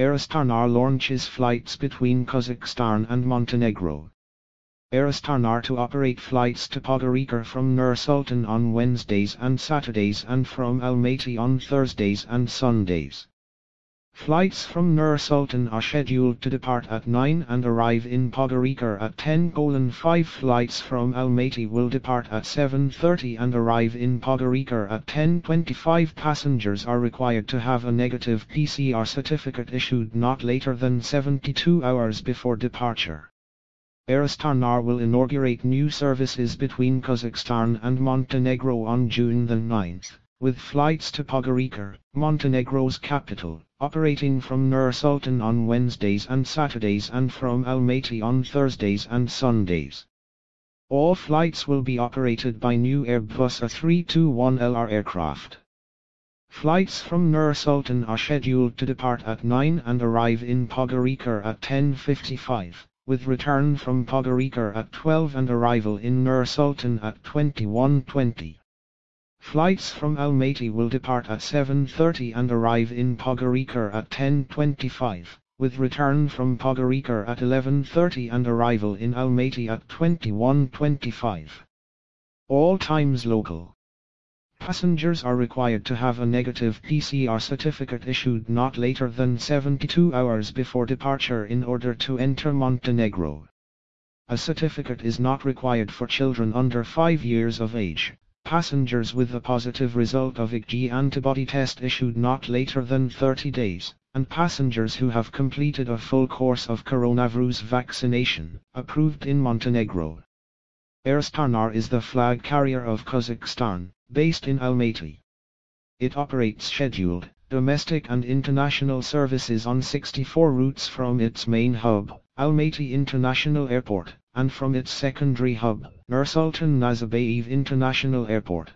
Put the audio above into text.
Air Astana launches flights between Kazakhstan and Montenegro. Air Astana to operate flights to Podgorica from Nur-Sultan on Wednesdays and Saturdays and from Almaty on Thursdays and Sundays. Flights from Nur-Sultan are scheduled to depart at 9 and arrive in Podgorica at 10 5 flights from Almaty will depart at 7.30 and arrive in Podgorica at 10.25 passengers are required to have a negative PCR certificate issued not later than 72 hours before departure. Air Astana will inaugurate new services between Kazakhstan and Montenegro on June the 9th, with flights to Podgorica, Montenegro's capital, operating from Nur-Sultan on Wednesdays and Saturdays and from Almaty on Thursdays and Sundays. All flights will be operated by new Airbus A321LR aircraft. Flights from Nur-Sultan are scheduled to depart at 9 and arrive in Podgorica at 10.55 with return from Podgorica at 12 and arrival in Nur Sultan at 21.20. Flights from Almaty will depart at 7.30 and arrive in Podgorica at 10.25, with return from Podgorica at 11.30 and arrival in Almaty at 21.25. All times local. Passengers are required to have a negative PCR certificate issued not later than 72 hours before departure in order to enter Montenegro. A certificate is not required for children under 5 years of age, passengers with a positive result of IgG antibody test issued not later than 30 days, and passengers who have completed a full course of coronavirus vaccination, approved in Montenegro. Air Astana is the flag carrier of Kazakhstan, based in Almaty. It operates scheduled, domestic and international services on 64 routes from its main hub, Almaty International Airport, and from its secondary hub, Nursultan Nazarbayev International Airport.